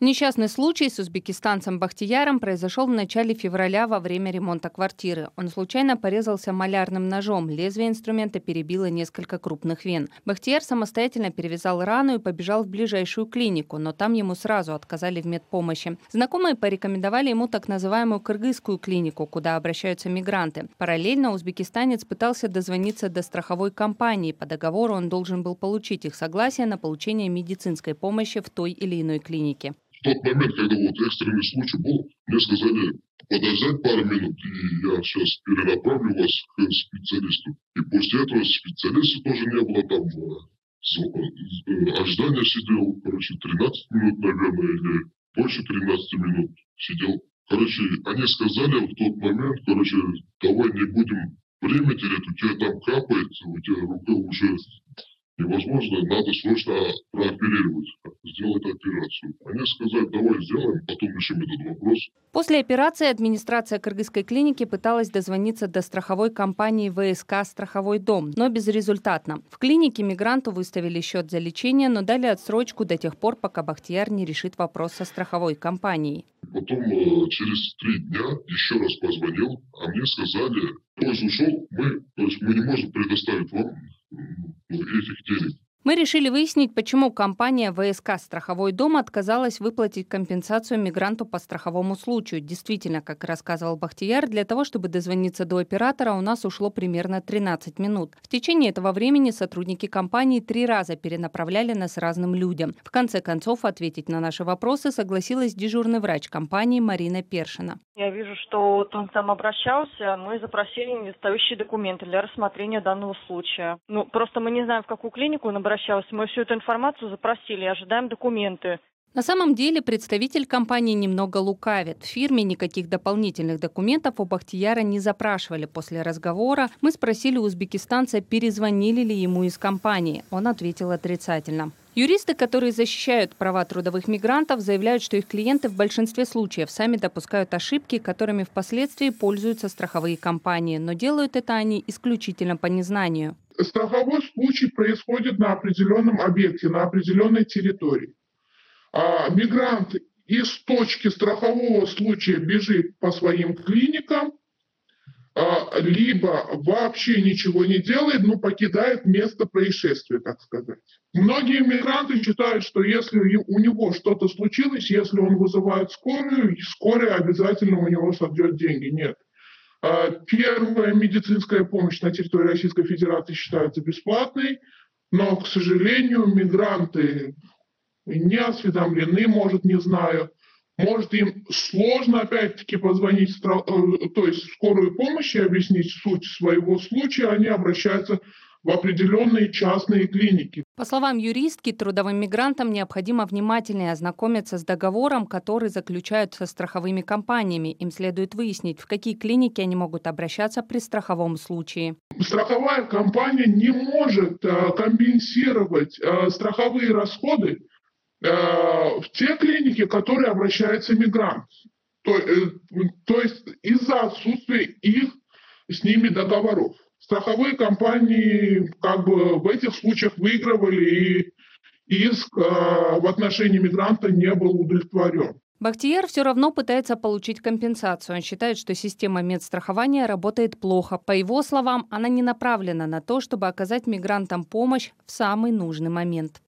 Несчастный случай с узбекистанцем Бахтияром произошел в начале февраля во время ремонта квартиры. Он случайно порезался малярным ножом. Лезвие инструмента перебило несколько крупных вен. Бахтияр самостоятельно перевязал рану и побежал в ближайшую клинику, но там ему сразу отказали в медпомощи. Знакомые порекомендовали ему так называемую кыргызскую клинику, куда обращаются мигранты. Параллельно узбекистанец пытался дозвониться до страховой компании. По договору он должен был получить их согласие на получение медицинской помощи в той или иной клинике. В тот момент, когда вот экстренный случай был, мне сказали подождать пару минут, и я сейчас перенаправлю вас к специалисту. И после этого специалиста тоже не было там. Ожидание сидел, короче, 13 минут, наверное, или больше 13 минут сидел. Короче, они сказали в тот момент, короче, давай не будем время терять, у тебя там капает, у тебя рука уже невозможно, надо срочно прооперировать, сделать операцию. Они сказали, давай сделаем, потом решим этот вопрос. После операции администрация кыргызской клиники пыталась дозвониться до страховой компании ВСК «Страховой дом», но безрезультатно. В клинике мигранту выставили счет за лечение, но дали отсрочку до тех пор, пока Бахтияр не решит вопрос со страховой компанией. Потом э, через три дня еще раз позвонил, а мне сказали, есть ушел, мы, то есть мы не можем предоставить вам этих денег. Мы решили выяснить, почему компания ВСК «Страховой дом» отказалась выплатить компенсацию мигранту по страховому случаю. Действительно, как рассказывал Бахтияр, для того, чтобы дозвониться до оператора, у нас ушло примерно 13 минут. В течение этого времени сотрудники компании три раза перенаправляли нас разным людям. В конце концов, ответить на наши вопросы согласилась дежурный врач компании Марина Першина. Я вижу, что вот он там обращался, мы запросили недостающие документы для рассмотрения данного случая. Ну, просто мы не знаем, в какую клинику он обращался обращалась. Мы всю эту информацию запросили, ожидаем документы. На самом деле представитель компании немного лукавит. В фирме никаких дополнительных документов у Бахтияра не запрашивали. После разговора мы спросили узбекистанца, перезвонили ли ему из компании. Он ответил отрицательно. Юристы, которые защищают права трудовых мигрантов, заявляют, что их клиенты в большинстве случаев сами допускают ошибки, которыми впоследствии пользуются страховые компании, но делают это они исключительно по незнанию страховой случай происходит на определенном объекте, на определенной территории. А мигрант из точки страхового случая бежит по своим клиникам, а, либо вообще ничего не делает, но покидает место происшествия, так сказать. Многие мигранты считают, что если у него что-то случилось, если он вызывает скорую, скорая обязательно у него сожжет деньги. Нет. А, первая медицинская помощь на территории Российской Федерации считается бесплатной, но, к сожалению, мигранты не осведомлены, может, не знаю, может, им сложно, опять-таки, позвонить, э, то есть скорую помощь и объяснить суть своего случая, они обращаются в определенные частные клиники. По словам юристки, трудовым мигрантам необходимо внимательнее ознакомиться с договором, который заключают со страховыми компаниями. Им следует выяснить, в какие клиники они могут обращаться при страховом случае. Страховая компания не может э, компенсировать э, страховые расходы э, в те клиники, в которые обращается мигрант. То, то есть из-за отсутствия их с ними договоров страховые компании как бы в этих случаях выигрывали, и иск э, в отношении мигранта не был удовлетворен. Бахтияр все равно пытается получить компенсацию. Он считает, что система медстрахования работает плохо. По его словам, она не направлена на то, чтобы оказать мигрантам помощь в самый нужный момент.